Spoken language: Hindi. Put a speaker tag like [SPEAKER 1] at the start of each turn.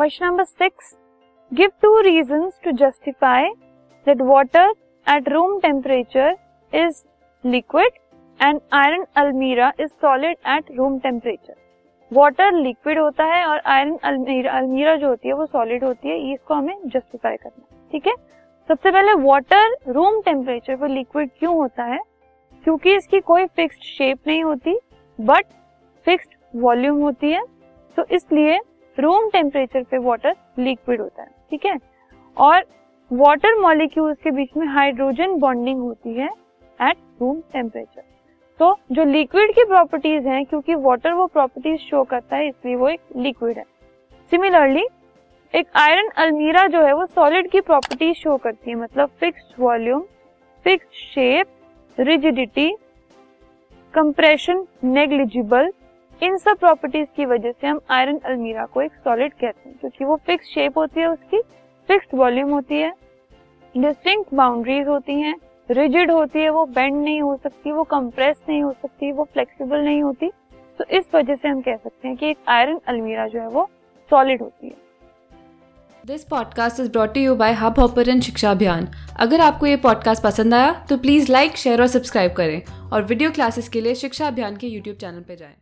[SPEAKER 1] Question number six give two reason to justify that water at room temperature is liquid and iron अलमीरा is solid at room temperature water liquid होता है और आयरन अलमीरा अल्मीरा जो होती है वो सॉलिड होती है इसको हमें जस्टिफाई करना है, ठीक है? सबसे पहले वाटर रूम टेम्परेचर पर लिक्विड क्यों होता है? क्योंकि इसकी कोई फिक्स्ड शेप नहीं होती बट फिक्स्ड वॉल्यूम होती है तो इसलिए रूम टेम्परेचर पे वाटर लिक्विड होता है, ठीक है? और वाटर मॉलिक्यूल्स के बीच में हाइड्रोजन बॉन्डिंग होती है एट रूम टेम्परेचर तो जो लिक्विड की प्रॉपर्टीज़ हैं, क्योंकि वाटर वो प्रॉपर्टीज़ शो करता है, इसलिए वो एक लिक्विड है. सिमिलरली एक आयरन अलमीरा जो है, वो सॉलिड की प्रॉपर्टीज़ शो करती है मतलब fixed volume fixed shape rigidity compression negligible इन सब प्रॉपर्टीज़ की वजह से हम आयरन अलमीरा को एक सॉलिड कहते हैं, क्योंकि वो फिक्स शेप होती है, उसकी फिक्स वॉल्यूम होती है। डिस्टिंक्ट बाउंड्रीज होती हैं रिजिड होती है, वो बेंड नहीं हो सकती, वो कंप्रेस नहीं हो सकती, वो फ्लेक्सिबल नहीं होती। तो इस वजह से हम कह सकते हैं कि एक आयरन अलमीरा जो है, वो सॉलिड होती है।
[SPEAKER 2] This podcast is brought you by Hubhopper शिक्षा अभियान अगर आपको ये पॉडकास्ट पसंद आया तो प्लीज़ लाइक शेयर और सब्सक्राइब करें। और वीडियो क्लासेस के लिए शिक्षा अभियान के यूट्यूब चैनल पर जाएँ।